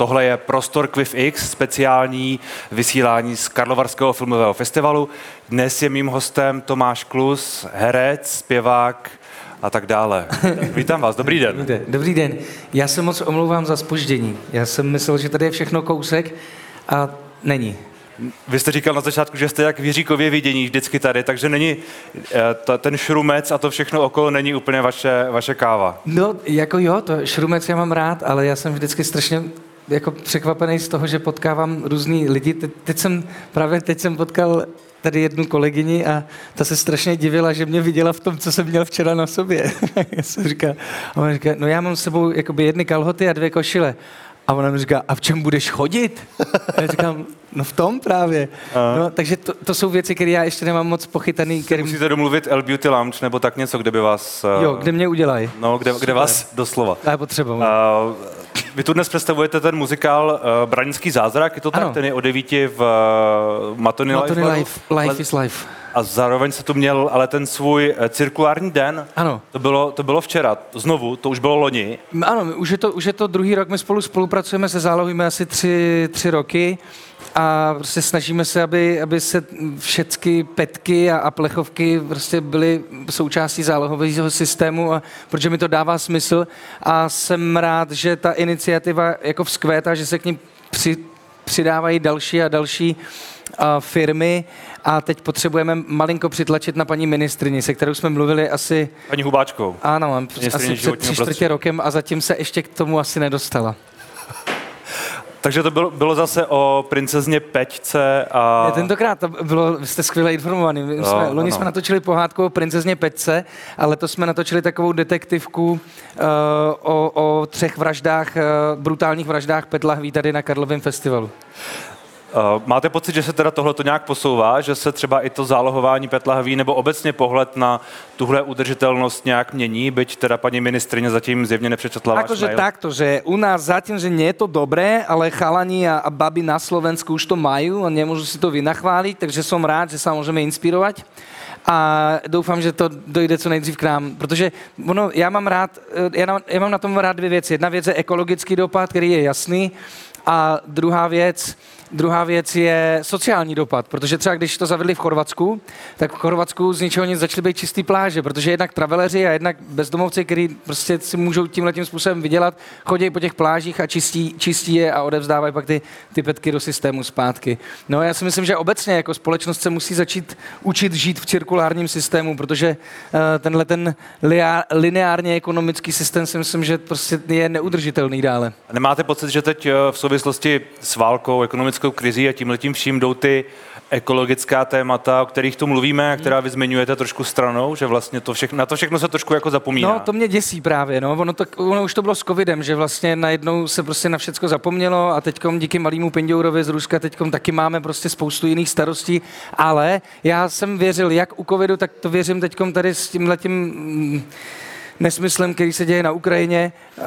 tohle je Prostor Quiff X, speciální vysílání z Karlovarského filmového festivalu. Dnes je mým hostem Tomáš Klus, herec, zpěvák a tak dále. Vítám vás, dobrý den. Dobrý den. Já se moc omlouvám za spoždění. Já jsem myslel, že tady je všechno kousek a není. Vy jste říkal na začátku, že jste jak v Jiříkově vidění vždycky tady, takže není eh, ten šrumec a to všechno okolo není úplně vaše, vaše káva. No, jako jo, to šrumec já mám rád, ale já jsem vždycky strašně jako překvapený z toho, že potkávám různý lidi. Te, teď jsem, právě teď jsem potkal tady jednu kolegyni a ta se strašně divila, že mě viděla v tom, co jsem měl včera na sobě. já jsem říkal, a ona říká, no já mám s sebou jakoby jedny kalhoty a dvě košile. A ona mi říká, a v čem budeš chodit? A já říkám, no v tom právě. No, takže to, to jsou věci, které já ještě nemám moc pochytaný. Který... Musíte domluvit L Beauty Lounge nebo tak něco, kde by vás... Uh... Jo, kde mě udělají. No, kde, kde vás doslova. Já potřeba. Uh, vy tu dnes představujete ten muzikál uh, Branický zázrak, je to tak? Ano. Ten je o devíti v uh, Matony, Matony Life. Life, life is Life. A zároveň se tu měl ale ten svůj eh, cirkulární den. Ano. To bylo, to bylo včera, znovu, to už bylo loni. Ano, už je to, už je to druhý rok, my spolu spolupracujeme se zálohujeme asi tři, tři roky a prostě snažíme se, aby, aby se všechny petky a, a plechovky prostě byly součástí zálohového systému, a, protože mi to dává smysl a jsem rád, že ta iniciativa jako vzkvétá, že se k ní při, přidávají další a další uh, firmy a teď potřebujeme malinko přitlačit na paní ministrini, se kterou jsme mluvili asi... Paní Hubáčkou. Ano, asi před tři čtvrtě rokem a zatím se ještě k tomu asi nedostala. Takže to bylo, bylo zase o princezně Peťce a... Ne, tentokrát to bylo, jste skvěle informovaný. My jsme, no, loni jsme natočili pohádku o princezně Peťce, ale letos jsme natočili takovou detektivku uh, o, o třech vraždách, uh, brutálních vraždách Petlahví tady na Karlovém festivalu. Uh, máte pocit, že se teda tohle to nějak posouvá, že se třeba i to zálohování petlahví nebo obecně pohled na tuhle udržitelnost nějak mění, byť teda paní ministrině zatím zjevně nepřečetla váš Akože takto, že u nás zatím, že nie je to dobré, ale chalani a, baby na Slovensku už to mají a nemůžu si to vynachválit, takže som rád, že sa můžeme inspirovat a doufám, že to dojde co nejdřív k nám, protože ono, já mám rád, eh, já, na, já mám na tom rád dvě věci. Jedna věc je ekologický dopad, který je jasný, a druhá věc, Druhá věc je sociální dopad, protože třeba když to zavedli v Chorvatsku, tak v Chorvatsku z ničeho nic začaly být čistý pláže, protože jednak traveleři a jednak bezdomovci, kteří prostě si můžou tímhle tím způsobem vydělat, chodí po těch plážích a čistí, čistí je a odevzdávají pak ty, ty petky do systému zpátky. No já si myslím, že obecně jako společnost se musí začít učit žít v cirkulárním systému, protože uh, tenhle ten lineárně ekonomický systém si myslím, že prostě je neudržitelný dále. Nemáte pocit, že teď eh, v s válkou, ekonomickou krizi a tím letím vším jdou ty ekologická témata, o kterých tu mluvíme a která vy zmiňujete trošku stranou, že vlastně to všechno, na to všechno se trošku jako zapomíná. No, to mě děsí právě, no. Ono, to, ono už to bylo s covidem, že vlastně najednou se prostě na všechno zapomnělo a teď díky malému Pindourovi z Ruska teď taky máme prostě spoustu jiných starostí, ale já jsem věřil jak u covidu, tak to věřím teď tady s tímhletím mm, nesmyslem, který se děje na Ukrajině. Uh,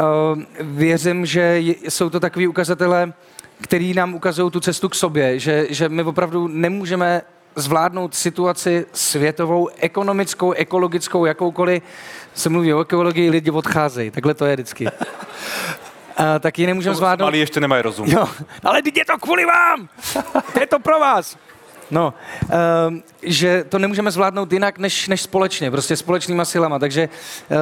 věřím, že jsou to takový ukazatele, který nám ukazují tu cestu k sobě, že, že my opravdu nemůžeme zvládnout situaci světovou, ekonomickou, ekologickou, jakoukoliv. Se mluví o ekologii, lidi odcházejí. Takhle to je vždycky. A, tak ji nemůžeme zvládnout. Ale ještě nemají rozum. Jo, ale teď je to kvůli vám! je to pro vás! No, uh, že to nemůžeme zvládnout jinak než, než společně, prostě společnýma silama. Takže uh,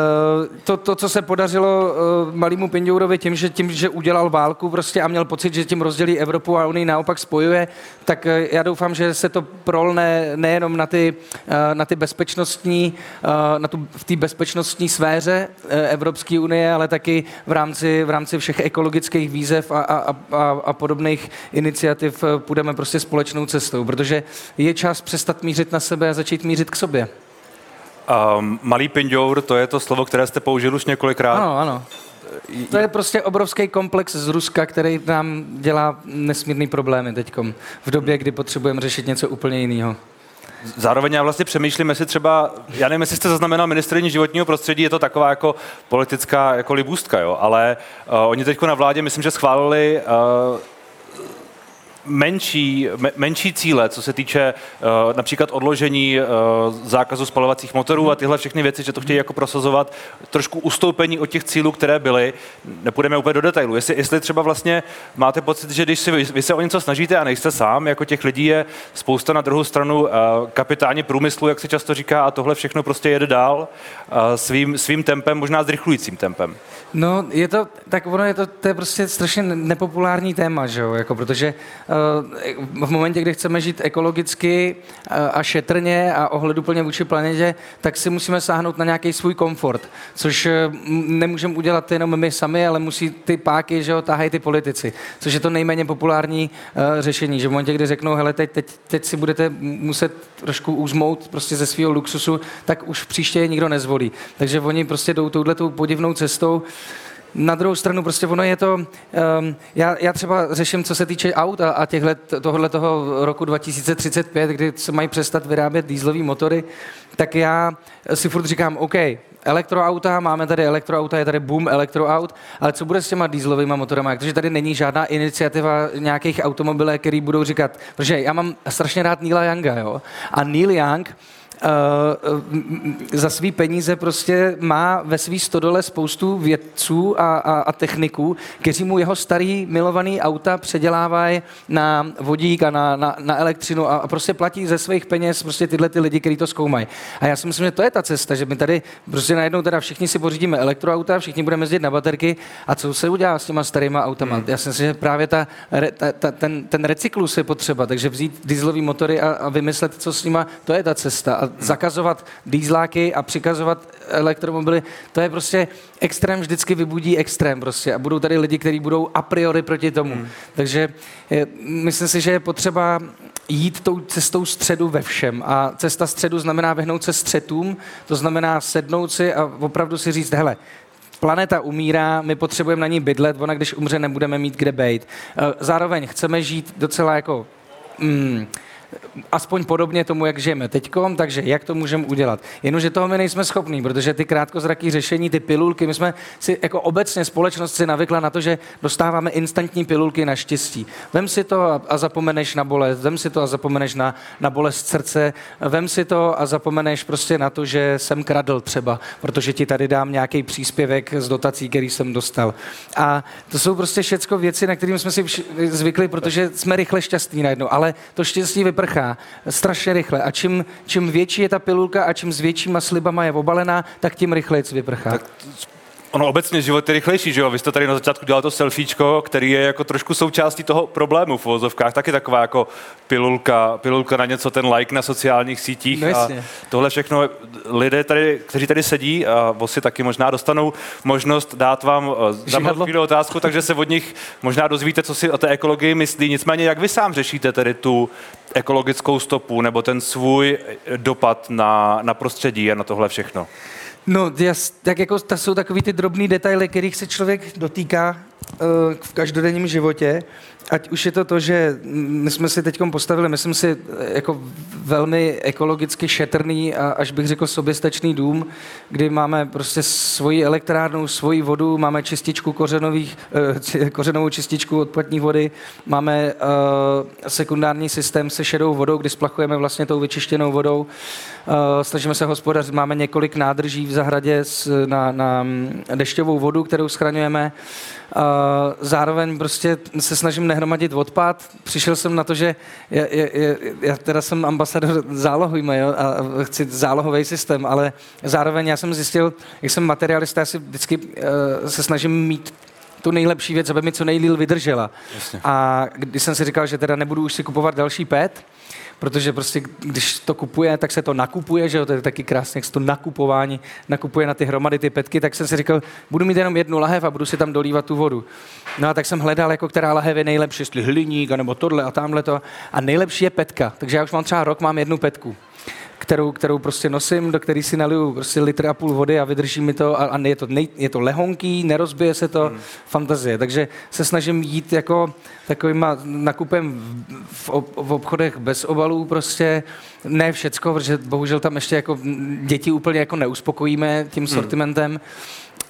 to, to, co se podařilo uh, malýmu Pindourovi tím že, tím, že udělal válku prostě a měl pocit, že tím rozdělí Evropu a on ji naopak spojuje, tak uh, já doufám, že se to prolne nejenom na ty, uh, na ty bezpečnostní, uh, na tu, v té bezpečnostní sféře uh, Evropské unie, ale taky v rámci, v rámci všech ekologických výzev a, a, a, a podobných iniciativ půjdeme prostě společnou cestou, protože je čas přestat mířit na sebe a začít mířit k sobě. Um, malý pindour, to je to slovo, které jste použil už několikrát. Ano, ano. To je prostě obrovský komplex z Ruska, který nám dělá nesmírný problémy teď v době, kdy potřebujeme řešit něco úplně jiného. Zároveň já vlastně přemýšlím, jestli třeba, já nevím, jestli jste zaznamenal ministrině životního prostředí, je to taková jako politická jako libůstka, jo, ale uh, oni teď na vládě, myslím, že schválili uh, menší, menší cíle, co se týče uh, například odložení uh, zákazu spalovacích motorů a tyhle všechny věci, že to chtějí jako prosazovat, trošku ustoupení od těch cílů, které byly. Nepůjdeme úplně do detailu. Jestli, jestli třeba vlastně máte pocit, že když si vy, se o něco snažíte a nejste sám, jako těch lidí je spousta na druhou stranu uh, kapitáni průmyslu, jak se často říká, a tohle všechno prostě jede dál uh, svým, svým tempem, možná zrychlujícím tempem. No, je to, tak ono je to, to je prostě strašně nepopulární téma, že jo, jako, protože v momentě, kdy chceme žít ekologicky uh, a šetrně a ohleduplně vůči planetě, tak si musíme sáhnout na nějaký svůj komfort, což uh, nemůžeme udělat jenom my sami, ale musí ty páky, že jo, tahají ty politici, což je to nejméně populární řešení, že v momentě, kdy řeknou, hele, teď, teď, teď si budete muset trošku uzmout prostě ze svého luxusu, tak už příště je nikdo nezvolí. Takže oni prostě jdou touhletou podivnou cestou, na druhou stranu prostě ono je to, um, já, já třeba řeším, co se týče aut a, a těchhle, tohle toho roku 2035, kdy se mají přestat vyrábět dýzlové motory, tak já si furt říkám, OK, elektroauta, máme tady elektroauta, je tady boom elektroaut, ale co bude s těma dýzlovými motorama? protože tady není žádná iniciativa nějakých automobilů, který budou říkat, protože já mám strašně rád Neila Younga, jo? A Neil Young za svý peníze prostě má ve svý stodole spoustu vědců a, a, a techniků, kteří mu jeho starý milovaný auta předělávají na vodík a na, na, na elektřinu a, a prostě platí ze svých peněz prostě tyhle ty lidi, kteří to zkoumají. A já si myslím, že to je ta cesta, že my tady prostě najednou teda všichni si pořídíme elektroauta, všichni budeme jezdit na baterky a co se udělá s těma starýma autama? Hmm. Já si myslím, že právě ta, ta, ta, ten, ten recyklus je potřeba, takže vzít dieselové motory a, a vymyslet, co s nima, to je ta cesta. A zakazovat dýzláky a přikazovat elektromobily, to je prostě extrém vždycky vybudí extrém prostě a budou tady lidi, kteří budou a priori proti tomu. Hmm. Takže je, myslím si, že je potřeba jít tou cestou středu ve všem. A cesta středu znamená vyhnout se střetům, to znamená sednout si a opravdu si říct, hele, planeta umírá, my potřebujeme na ní bydlet, ona když umře, nebudeme mít kde bejt. Eh, zároveň chceme žít docela jako... Mm, aspoň podobně tomu, jak žijeme teďkom, takže jak to můžeme udělat. Jenomže toho my nejsme schopní, protože ty krátkozraký řešení, ty pilulky, my jsme si jako obecně společnost si navykla na to, že dostáváme instantní pilulky na štěstí. Vem si to a, a zapomeneš na bolest, vem si to a zapomeneš na, na bolest srdce, vem si to a zapomeneš prostě na to, že jsem kradl třeba, protože ti tady dám nějaký příspěvek z dotací, který jsem dostal. A to jsou prostě všechno věci, na kterým jsme si zvykli, protože jsme rychle šťastní najednou, ale to štěstí vypadá prchá strašně rychle. A čím, čím větší je ta pilulka a čím s většíma slibama je obalená, tak tím rychleji vyprchá. Tak Ono obecně život je rychlejší, že jo? Vy jste tady na začátku dělal to selfiečko, který je jako trošku součástí toho problému v vozovkách, taky taková jako pilulka, pilulka na něco, ten like na sociálních sítích no a tohle všechno. Lidé tady, kteří tady sedí a si taky možná dostanou možnost dát vám eh, za otázku, takže se od nich možná dozvíte, co si o té ekologii myslí. Nicméně, jak vy sám řešíte tedy tu ekologickou stopu nebo ten svůj dopad na, na prostředí a na tohle všechno? No, jas, tak jako to jsou takový ty drobný detaily, kterých se člověk dotýká v každodenním životě ať už je to to, že my jsme si teď postavili, myslím si, jako velmi ekologicky šetrný a až bych řekl soběstačný dům, kdy máme prostě svoji elektrárnu, svoji vodu, máme čističku kořenových, eh, kořenovou čističku odpadní vody, máme sekundární systém se šedou vodou, kdy splachujeme vlastně tou vyčištěnou vodou. Snažíme se hospodařit, máme několik nádrží v zahradě na, na dešťovou vodu, kterou schraňujeme. Zároveň prostě se snažím nehromadit odpad. Přišel jsem na to, že já, já, já teda jsem ambasador zálohujme jo, a chci zálohový systém, ale zároveň já jsem zjistil, jak jsem materialista, já si vždycky uh, se snažím mít tu nejlepší věc, aby mi co nejlíl vydržela. Jasně. A když jsem si říkal, že teda nebudu už si kupovat další PET, protože prostě když to kupuje, tak se to nakupuje, že jo, to je taky krásně, jak se to nakupování nakupuje na ty hromady, ty petky, tak jsem si říkal, budu mít jenom jednu lahev a budu si tam dolívat tu vodu. No a tak jsem hledal, jako která lahev je nejlepší, jestli hliník, nebo tohle a tamhle to. A nejlepší je petka, takže já už mám třeba rok, mám jednu petku kterou, kterou prostě nosím, do který si naliju prostě litr a půl vody a vydrží mi to a, a je, to nej, je to lehonký, nerozbije se to, hmm. fantazie. Takže se snažím jít jako takovým nakupem v, v obchodech bez obalů prostě, ne všecko, protože bohužel tam ještě jako děti úplně jako neuspokojíme tím hmm. sortimentem.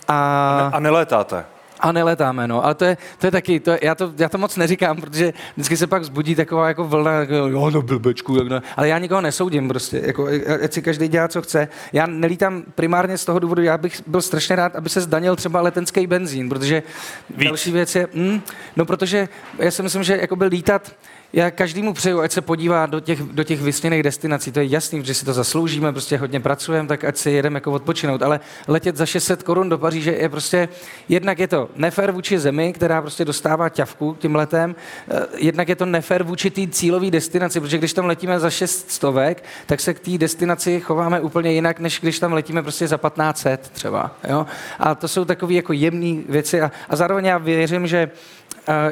A, a nelétáte? A neletáme, no. Ale to je, to je taky, to, já, to, já to moc neříkám, protože vždycky se pak zbudí taková jako vlna, jako, jo, no blbečku, jak no. ale já nikoho nesoudím prostě, jako, ať si každý dělá, co chce. Já nelítám primárně z toho důvodu, já bych byl strašně rád, aby se zdanil třeba letenský benzín, protože Víc. další věc je, mm, no protože já si myslím, že jako by lítat, já každému přeju, ať se podívá do těch, do těch vysněných destinací. To je jasný, že si to zasloužíme, prostě hodně pracujeme, tak ať si jedeme jako odpočinout. Ale letět za 600 korun do Paříže je prostě, jednak je to nefér vůči zemi, která prostě dostává ťavku tím letem, eh, jednak je to nefér vůči té cílové destinaci, protože když tam letíme za 6 stovek, tak se k té destinaci chováme úplně jinak, než když tam letíme prostě za 1500 třeba. Jo? A to jsou takové jako jemné věci a, a zároveň já věřím, že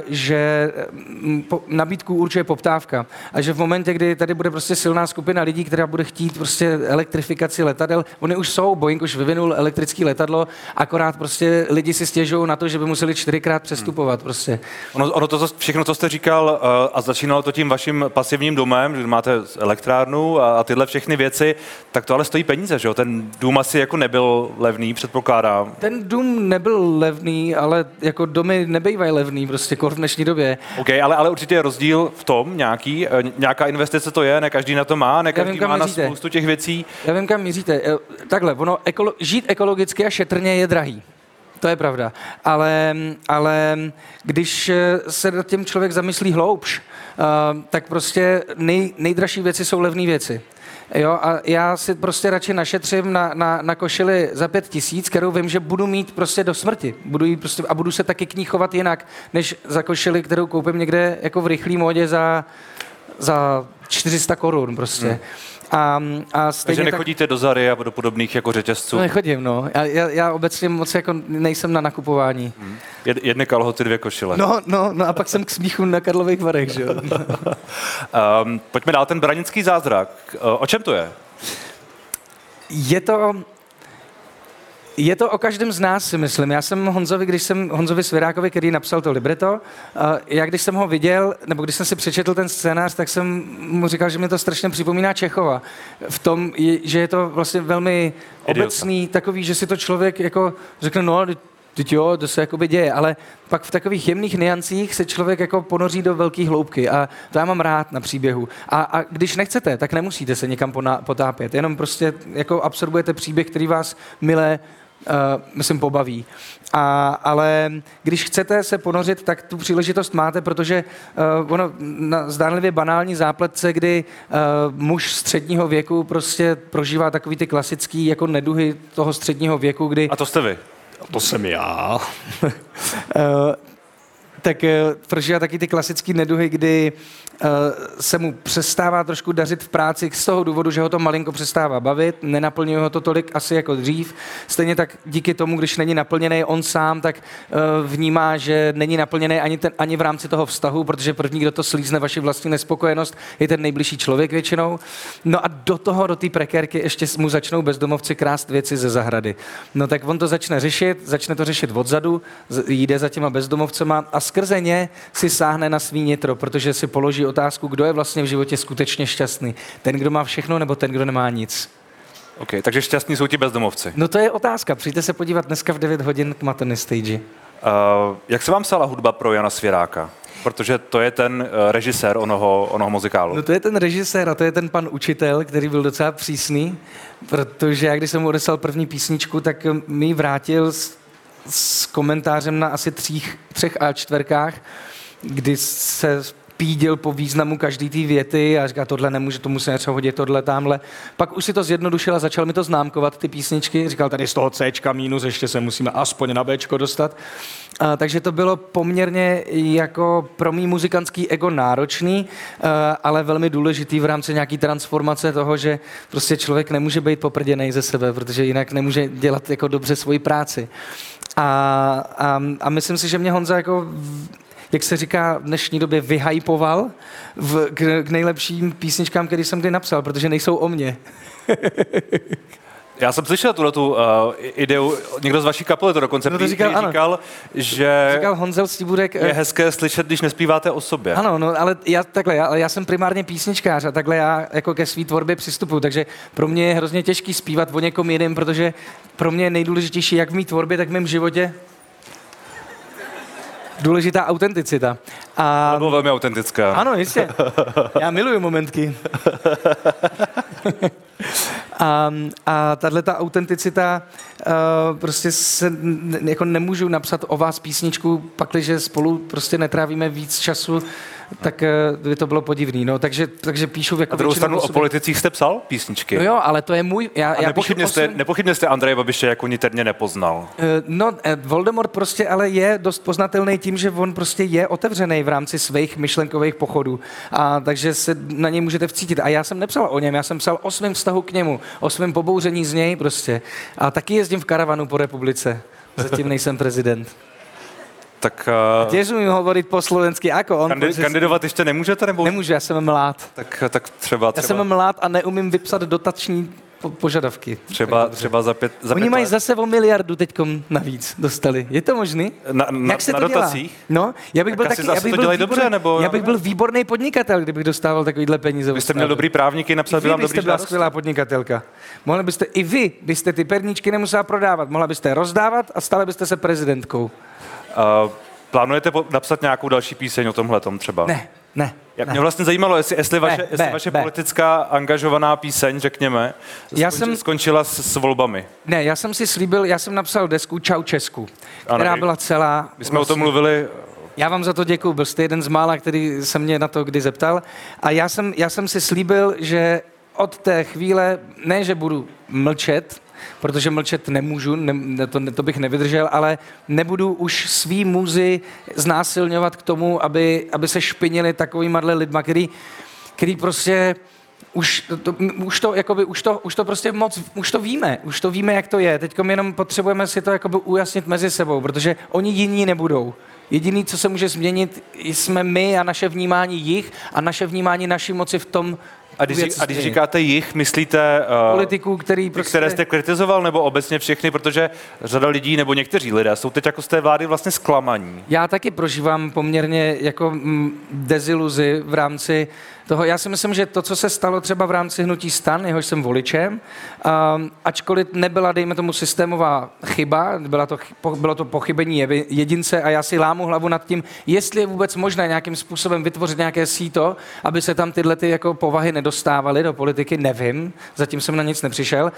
že mm, nabídku určuje poptávka a že v momentě, kdy tady bude prostě silná skupina lidí, která bude chtít prostě elektrifikaci letadel, oni už jsou, Boeing už vyvinul elektrické letadlo, akorát prostě lidi si stěžují na to, že by museli čtyřikrát přestupovat prostě. Ono, ono to, všechno, co jste říkal uh, a začínalo to tím vaším pasivním domem, že máte elektrárnu a, a tyhle všechny věci, tak to ale stojí peníze, že jo? Ten dům asi jako nebyl levný, předpokládám. Ten dům nebyl levný, ale jako domy nebývají levný, prostě prostě kor v dnešní době. OK, ale, ale určitě je rozdíl v tom nějaký, eh, nějaká investice to je, ne každý na to má, ne každý vím, má míříte. na spoustu těch věcí. Já vím, kam míříte. Eh, takhle, ono, ekolo, žít ekologicky a šetrně je drahý. To je pravda. Ale, ale když eh, se nad tím člověk zamyslí hloubš, tak prostě nej, nejdražší věci jsou levné věci. Jo, a já si prostě radši našetřím na, na, na košili za pět tisíc, kterou vím, že budu mít prostě do smrti. Budu jí prostě, a budu se taky k ní chovat jinak, než za košili, kterou koupím někde jako v rychlý módě za, za 400 korun prostě. Hmm. A, a Takže nechodíte tak... do Zary a do podobných jako řetězců? No, nechodím, no. Já, já, já obecně moc jako nejsem na nakupování. Hmm. Jed, jedny kalhoty, dvě košile. No, no, no a pak jsem k smíchu na Karlových Varech, že jo. um, pojďme dál, ten branický zázrak. O čem to je? Je to je to o každém z nás, si myslím. Já jsem Honzovi, když jsem Honzovi Svirákovi, který napsal to libreto, já když jsem ho viděl, nebo když jsem si přečetl ten scénář, tak jsem mu říkal, že mi to strašně připomíná Čechova. V tom, že je to vlastně velmi Idiota. obecný, takový, že si to člověk jako řekne, no, teď jo, to se jakoby děje, ale pak v takových jemných niancích se člověk jako ponoří do velké hloubky a to já mám rád na příběhu. A, a když nechcete, tak nemusíte se někam potápět, jenom prostě jako absorbujete příběh, který vás milé myslím, pobaví. A, ale když chcete se ponořit, tak tu příležitost máte, protože uh, ono na zdánlivě banální zápletce, kdy uh, muž středního věku prostě prožívá takový ty klasický jako neduhy toho středního věku, kdy... A to jste vy? To jsem já. uh, tak uh, prožívá taky ty klasické neduhy, kdy Eh, se mu přestává trošku dařit v práci z toho důvodu, že ho to malinko přestává bavit, nenaplňuje ho to tolik asi jako dřív. Stejně tak díky tomu, když není naplněný on sám, tak eh, vnímá, že není naplněný ani, ten, ani v rámci toho vztahu, protože první, kdo to slízne vaši vlastní nespokojenost, je ten nejbližší člověk většinou. No a do toho, do té prekérky ještě mu začnou bezdomovci krást věci ze zahrady. No tak on to začne řešit, začne to řešit odzadu, jde za těma bezdomovcema a skrze ně si sáhne na svý nitro, protože si položí otázku, kdo je vlastně v životě skutečně šťastný. Ten, kdo má všechno, nebo ten, kdo nemá nic. OK, takže šťastní jsou ti bezdomovci. No to je otázka. Přijďte se podívat dneska v 9 hodin k Mateny Stage. Uh, jak se vám stala hudba pro Jana Svěráka? Protože to je ten uh, režisér onoho, onoho muzikálu. No to je ten režisér a to je ten pan učitel, který byl docela přísný, protože já když jsem mu odeslal první písničku, tak mi vrátil s, s komentářem na asi třích, třech a čtverkách, kdy se píděl po významu každý té věty a říká, tohle nemůže, to musí něco hodit, tohle tamhle. Pak už si to zjednodušil a začal mi to známkovat, ty písničky. Říkal, tady z toho C minus, ještě se musíme aspoň na B dostat. A, takže to bylo poměrně jako pro mý muzikantský ego náročný, a, ale velmi důležitý v rámci nějaký transformace toho, že prostě člověk nemůže být poprděný ze sebe, protože jinak nemůže dělat jako dobře svoji práci. A, a, a myslím si, že mě Honza jako jak se říká v dnešní době, vyhypoval v, k, k nejlepším písničkám, které jsem kdy napsal, protože nejsou o mně. Já jsem slyšel tuhle tu uh, ideu, někdo z vaší kapely to dokonce no to říkal, ano. říkal, že říkal Honzel Stibůrek, je eh, hezké slyšet, když nespíváte o sobě. Ano, no, ale já takhle, já, já jsem primárně písničkář a takhle já jako ke své tvorbě přistupuji, takže pro mě je hrozně těžký zpívat o někom jiném, protože pro mě je nejdůležitější jak v mý tvorbě, tak v mém životě důležitá autenticita. A, To bylo velmi autentická. ano, jistě. Já miluju momentky. A, a tahle ta autenticita, uh, prostě se jako nemůžu napsat o vás písničku, pakliže spolu prostě netrávíme víc času, tak uh, by to bylo podivný. No, takže, takže píšu jako Na druhou stranu o politicích jste psal písničky. No jo, ale to je můj... Já, A já nepochybně jste, osm- nepochybně jste Andreje Babiše jako niterně nepoznal. Eh, No, eh, Voldemort prostě ale je dost poznatelný tím, že on prostě je otevřený v rámci svých myšlenkových pochodů. A takže se na něj můžete vcítit. A já jsem nepsal o něm, já jsem psal o svém vztahu k němu, o svém pobouření z něj prostě. A taky jezdím v karavanu po republice. Zatím nejsem prezident. Tak uh, Těž umím hovorit po slovensky jako on. kandi- protože kandidovat ještě nemůžete? Nebo... Nemůžu, já jsem mlád. Tak, tak třeba, Já třeba, jsem mlád a neumím vypsat dotační po- požadavky. třeba, třeba za pět, za Oni pět mají let. zase o miliardu teďkom navíc dostali. Je to možný? Na, na, Jak se na to dělá? dotacích? No, já bych Tak byl taky, já bych to byl výborný, dobře, nebo- já bych byl výborný podnikatel, kdybych dostával takovýhle peníze. Vy jste měl dobrý právníky, napsal by vám dobrý byla skvělá podnikatelka. Mohli byste, i vy byste ty perníčky nemusela prodávat. Mohla byste rozdávat a stala byste se prezidentkou. Uh, plánujete po- napsat nějakou další píseň o tomhle třeba? Ne, ne. Jak ne. mě vlastně zajímalo, jestli, jestli vaše, Ne, jestli vaše ne. politická angažovaná píseň, řekněme, Já skonči, jsem- skončila s, s volbami. Ne, já jsem si slíbil, já jsem napsal desku Čau Česku, Ano, která i- byla celá... vlastně- My jsme o tom mluvili, Já vám za to děkuju, byl jste jeden z mála, který se mě na to kdy zeptal. A já jsem, já jsem si slíbil, že od té chvíle, ne, že budu mlčet, protože mlčet nemůžu, ne, to, to bych nevydržel, ale nebudu už svý muzy znásilňovat k tomu, aby, aby se špinili takovýma lidma, který, který prostě už to, už to, jakoby, už to, už to prostě moc, už to víme, už to víme, jak to je. Teď jenom potřebujeme si to jakoby ujasnit mezi sebou, protože oni jiní nebudou. Jediný, co se může změnit, jsme my a naše vnímání jich a naše vnímání naší moci v tom, a když, věc a když říkáte jich, myslíte uh, politiků, který prostě... které jste kritizoval, nebo obecně všechny, protože řada lidí, nebo někteří lidé jsou teď jako z té vlády vlastně zklamaní. Já taky prožívám poměrně jako mm, deziluzi v rámci toho. Já si myslím, že to, co se stalo třeba v rámci hnutí stan, jehož jsem voličem, um, ačkoliv nebyla, dejme tomu, systémová chyba, byla to, bylo to pochybení jedince a já si lámu hlavu nad tím, jestli je vůbec možné nějakým způsobem vytvořit nějaké síto, aby se tam tyhle ty jako povahy nedostávaly do politiky, nevím, zatím jsem na nic nepřišel,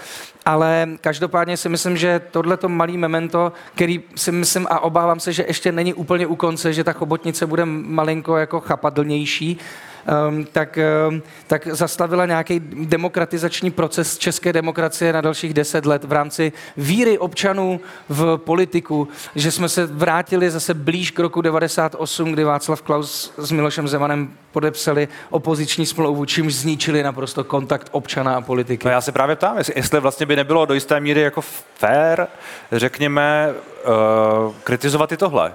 ale každopádně si myslím, že tohleto malý memento, který si myslím a obávám se, že ještě není úplně u konce, že ta chobotnice bude malinko jako chapadlnější, tak, um, tak zastavila nějaký demokratizační proces české demokracie na dalších deset let v rámci víry občanů v politiku, že jsme se vrátili zase blíž k roku 98, kdy Václav Klaus s Milošem Zemanem podepsali opoziční smlouvu, čímž zničili naprosto kontakt občana a politiky. No já se právě ptám, jestli, vlastně by nebylo do jisté míry jako fair, řekněme, uh, kritizovat i tohle.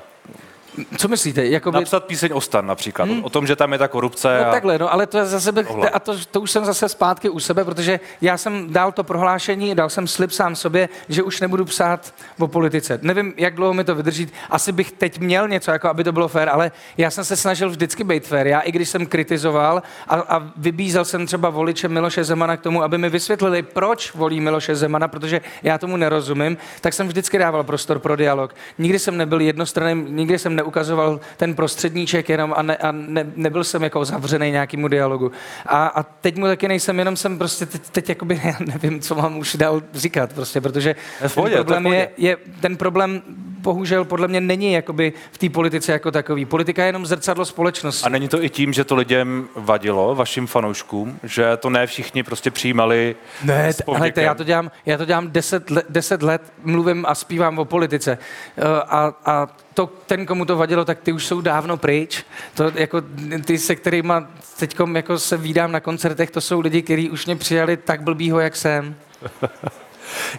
Co myslíte? Jakoby... Napsat píseň o stan například, hmm. o tom, že tam je ta korupce. No a... takhle, no, ale to je zase bych, Tohle. a to, to už jsem zase zpátky u sebe, protože já jsem dal to prohlášení, dal jsem slib sám sobě, že už nebudu psát o politice. Nevím, jak dlouho mi to vydrží. Asi bych teď měl něco, jako aby to bylo fér, ale já jsem se snažil vždycky být fér. Já i když jsem kritizoval a, a vybízel jsem třeba voliče Miloše Zemana k tomu, aby mi vysvětlili, proč volí Miloše Zemana, protože já tomu nerozumím, tak jsem vždycky dával prostor pro dialog. Nikdy jsem nebyl jednostranný, nikdy jsem neukazoval ten prostředníček jenom a, ne, a ne, nebyl jsem jako zavřený nějakému dialogu. A, a teď mu taky nejsem, jenom jsem prostě teď, teď jakoby, já nevím, co mám už dál říkat, prostě, protože ten problém je, je, ten problém bohužel podle mě není jakoby v té politice jako takový. Politika je jenom zrcadlo společnosti. A není to i tím, že to lidem vadilo, vašim fanouškům, že to ne všichni prostě přijímali Ne, helejte, já to dělám, já to dělám deset, let, deset let, mluvím a zpívám o politice. Eh, A, a to, ten, komu to vadilo, tak ty už jsou dávno pryč. To, jako, ty, se kterými teď jako se vídám na koncertech, to jsou lidi, kteří už mě přijali tak blbýho, jak jsem.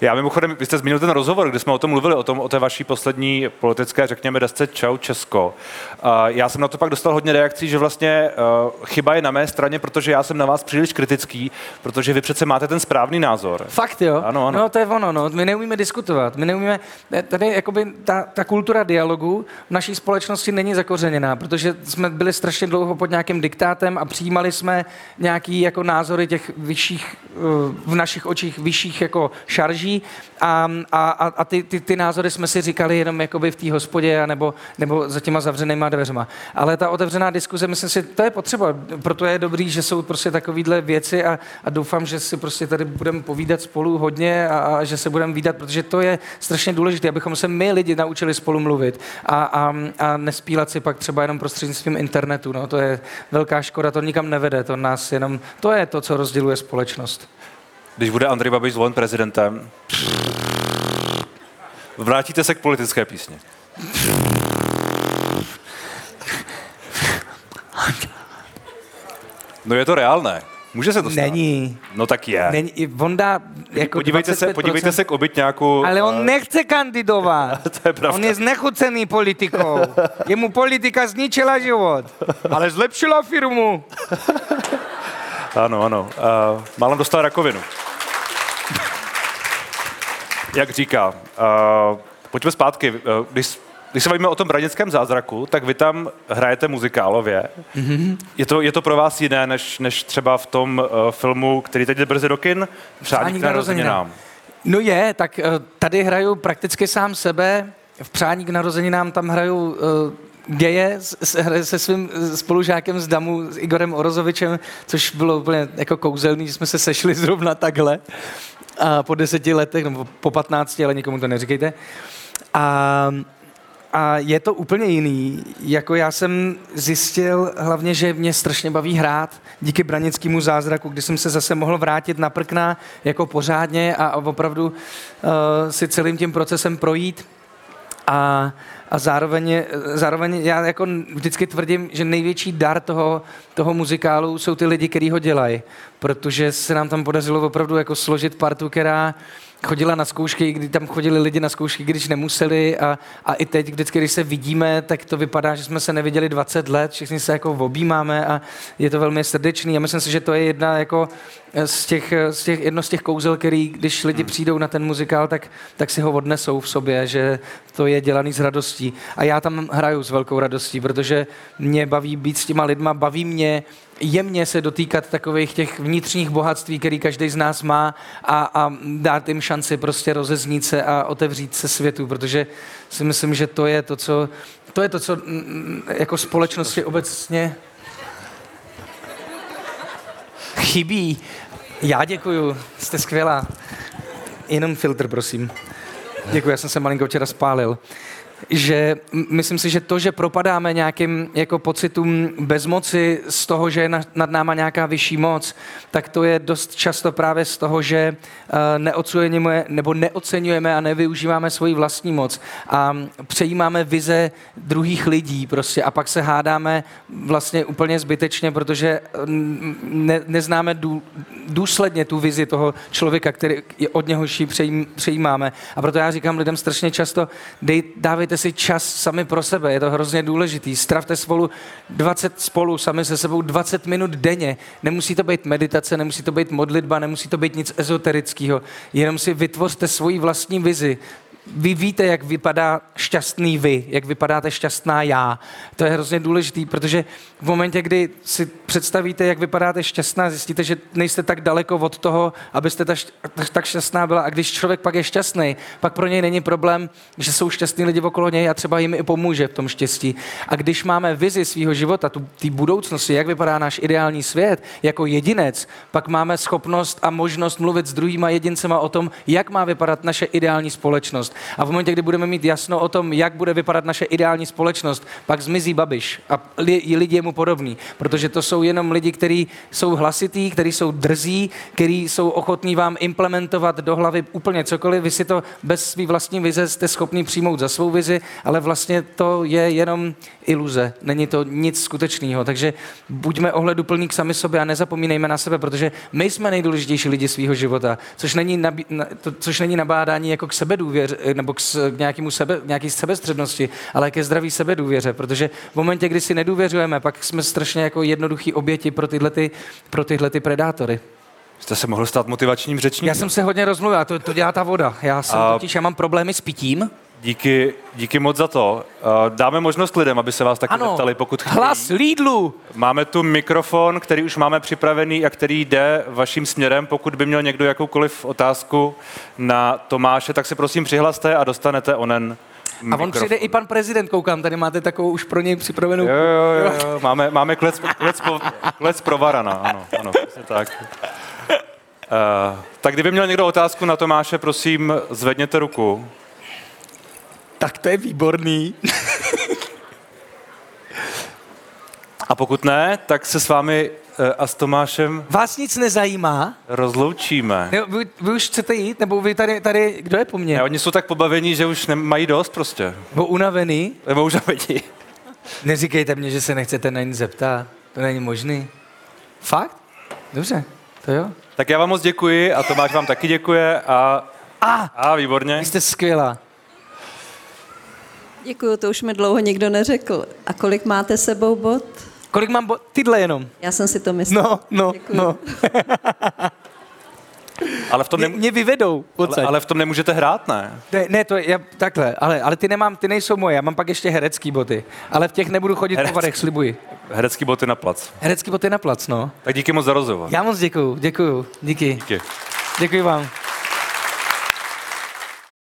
Já mimochodem, vy jste zmínil ten rozhovor, kde jsme o tom mluvili, o, tom, o té vaší poslední politické, řekněme, desce Čau Česko. Já jsem na to pak dostal hodně reakcí, že vlastně uh, chyba je na mé straně, protože já jsem na vás příliš kritický, protože vy přece máte ten správný názor. Fakt jo? Ano, ano. No to je ono, no. My neumíme diskutovat. My neumíme, tady jakoby ta, ta kultura dialogu v naší společnosti není zakořeněná, protože jsme byli strašně dlouho pod nějakým diktátem a přijímali jsme nějaký jako názory těch vyšších, eh, v našich očích vyšších jako šarží a, a, a ty, ty, ty, názory jsme si říkali jenom jakoby v té hospodě nebo, nebo za těma zavřenýma dveřma. Ale ta otevřená diskuze, myslím si, to je potřeba. Proto je dobrý, že jsou prostě takovýhle věci a, a doufám, že si prostě tady budeme povídat spolu hodně a, a že se budeme výdat, protože to je strašně důležité, abychom se my lidi naučili spolu mluvit a, a, a nespílat si pak třeba jenom prostřednictvím internetu. No, to je velká škoda, to nikam nevede, to nás jenom, to je to, co rozděluje společnost. Když bude Andrej Babiš zvolen prezidentem, vrátíte se k politické písni. No je to reálné. Může se to stát. Není. No tak je. Není. On dá jako podívejte, se, podívejte se k obytňáku. Ale on nechce kandidovat. to je pravda. On je znechucený politikou. Jemu politika zničila život. Ale zlepšila firmu. ano, ano. Uh, málem dostal rakovinu. Jak říká. Uh, pojďme zpátky. Uh, když když se bavíme o tom branickém zázraku, tak vy tam hrajete muzikálově. Mm-hmm. Je, to, je to pro vás jiné, než, než třeba v tom uh, filmu, který teď jde brzy do kin? Přání k narozeninám. No je, tak uh, tady hraju prakticky sám sebe. V Přání k narozeninám tam hraju uh, geje se, se svým spolužákem z Damu, s Igorem Orozovičem, což bylo úplně jako kouzelný, že jsme se sešli zrovna takhle po deseti letech, nebo po patnácti, ale nikomu to neříkejte. A a je to úplně jiný. Jako já jsem zjistil hlavně, že mě strašně baví hrát díky branickému zázraku, kdy jsem se zase mohl vrátit na prkna jako pořádně a opravdu uh, si celým tím procesem projít. A, a zároveň, zároveň já jako vždycky tvrdím, že největší dar toho, toho muzikálu jsou ty lidi, kteří ho dělají, protože se nám tam podařilo opravdu jako složit partu, která chodila na zkoušky, kdy tam chodili lidi na zkoušky, když nemuseli a, a i teď, vždycky, když se vidíme, tak to vypadá, že jsme se neviděli 20 let, všichni se jako objímáme a je to velmi srdečný a myslím si, že to je jedna jako z těch, z těch, jedno z těch kouzel, který, když lidi hmm. přijdou na ten muzikál, tak, tak si ho odnesou v sobě, že to je dělaný s radostí. A já tam hraju s velkou radostí, protože mě baví být s těma lidma, baví mě jemně se dotýkat takových těch vnitřních bohatství, který každý z nás má a, a dát jim šanci prostě rozeznít se a otevřít se světu, protože si myslím, že to je to, co, to je to, co jako společnosti obecně chybí. Já děkuju, jste skvělá. Jenom filtr, prosím. Děkuji, já jsem se malinko včera spálil že myslím si, že to, že propadáme nějakým jako pocitům bezmoci z toho, že je nad náma nějaká vyšší moc, tak to je dost často právě z toho, že eh, neocenujeme, nebo neocenujeme a nevyužíváme svoji vlastní moc a přejímáme vize druhých lidí prostě a pak se hádáme vlastně úplně zbytečně, protože ne, neznáme dů, důsledně tu vizi toho člověka, který od něhož ji přejímáme. A proto já říkám lidem strašně často, dej, dávej dávejte si čas sami pro sebe, je to hrozně důležitý. Stravte spolu 20 spolu sami se sebou 20 minut denně. Nemusí to být meditace, nemusí to být modlitba, nemusí to být nic ezoterického. Jenom si vytvořte svoji vlastní vizi vy víte, jak vypadá šťastný vy, jak vypadáte šťastná já. To je hrozně důležitý, protože v momentě, kdy si představíte, jak vypadáte šťastná, zjistíte, že nejste tak daleko od toho, abyste ta, tak šťastná byla. A když člověk pak je šťastný, pak pro něj není problém, že jsou šťastní lidi okolo něj a třeba jim i pomůže v tom štěstí. A když máme vizi svého života, té budoucnosti, jak vypadá náš ideální svět, jako jedinec, pak máme schopnost a možnost mluvit s druhýma jedincema o tom, jak má vypadat naše ideální společnost. A v momentě, kdy budeme mít jasno o tom, jak bude vypadat naše ideální společnost, pak zmizí Babiš a lidi je mu podobní, protože to jsou jenom lidi, kteří jsou hlasitý, kteří jsou drzí, kteří jsou ochotní vám implementovat do hlavy úplně cokoliv. Vy si to bez svý vlastní vize jste schopni přijmout za svou vizi, ale vlastně to je jenom iluze, není to nic skutečného. Takže buďme ohleduplní k sami sobě a nezapomínejme na sebe, protože my jsme nejdůležitější lidi svého života, což není, nabí, to, což není nabádání jako k sebedůvěře, nebo k, k nějakému sebe, nějaký sebestřednosti, ale ke zdraví sebedůvěře, protože v momentě, kdy si nedůvěřujeme, pak jsme strašně jako jednoduchý oběti pro tyhle, ty, pro tyhle ty predátory. Jste se mohl stát motivačním řečníkem? Já jsem se hodně rozmluvil, to, to dělá ta voda. Já jsem a... totiž, já mám problémy s pitím Díky, díky moc za to. Uh, Dáme možnost lidem, aby se vás taky Ano, zeptali, pokud chtějí. hlas Lidlu. Máme tu mikrofon, který už máme připravený a který jde vaším směrem. Pokud by měl někdo jakoukoliv otázku na Tomáše, tak se prosím přihlaste a dostanete onen A mikrofon. on přijde i pan prezident, koukám, tady máte takovou už pro něj připravenou. Jo, jo, jo, jo. Máme, máme klec, klec, po, klec pro varana, ano, ano, tak. Uh, tak kdyby měl někdo otázku na Tomáše, prosím, zvedněte ruku. Tak to je výborný. A pokud ne, tak se s vámi a s Tomášem Vás nic nezajímá? rozloučíme. Ne, vy, vy už chcete jít? Nebo vy tady, tady kdo je po mně? Ne, oni jsou tak pobavení, že už nemají dost prostě. Nebo unavený? Nebo už zavení. Neříkejte mě, že se nechcete na nic zeptat. To není možný. Fakt? Dobře, to jo. Tak já vám moc děkuji a Tomáš vám taky děkuje a, A, a výborně. vy jste skvělá. Děkuju, to už mi dlouho nikdo neřekl. A kolik máte sebou bod? Kolik mám bo- tyhle jenom? Já jsem si to myslela. No, no, Děkuju. no. Ale v tom, Mě, nem, mě vyvedou. ale, odsaď. ale v tom nemůžete hrát, ne? Ne, ne, to je, já, takhle, ale, ale ty nemám, ty nejsou moje, já mám pak ještě herecký boty. Ale v těch nebudu chodit Herecký. po barech, slibuji. Herecký boty na plac. Herecký boty na plac, no. Tak díky moc za rozhovor. Já moc děkuju, děkuju, díky. Díky. Děkuji vám.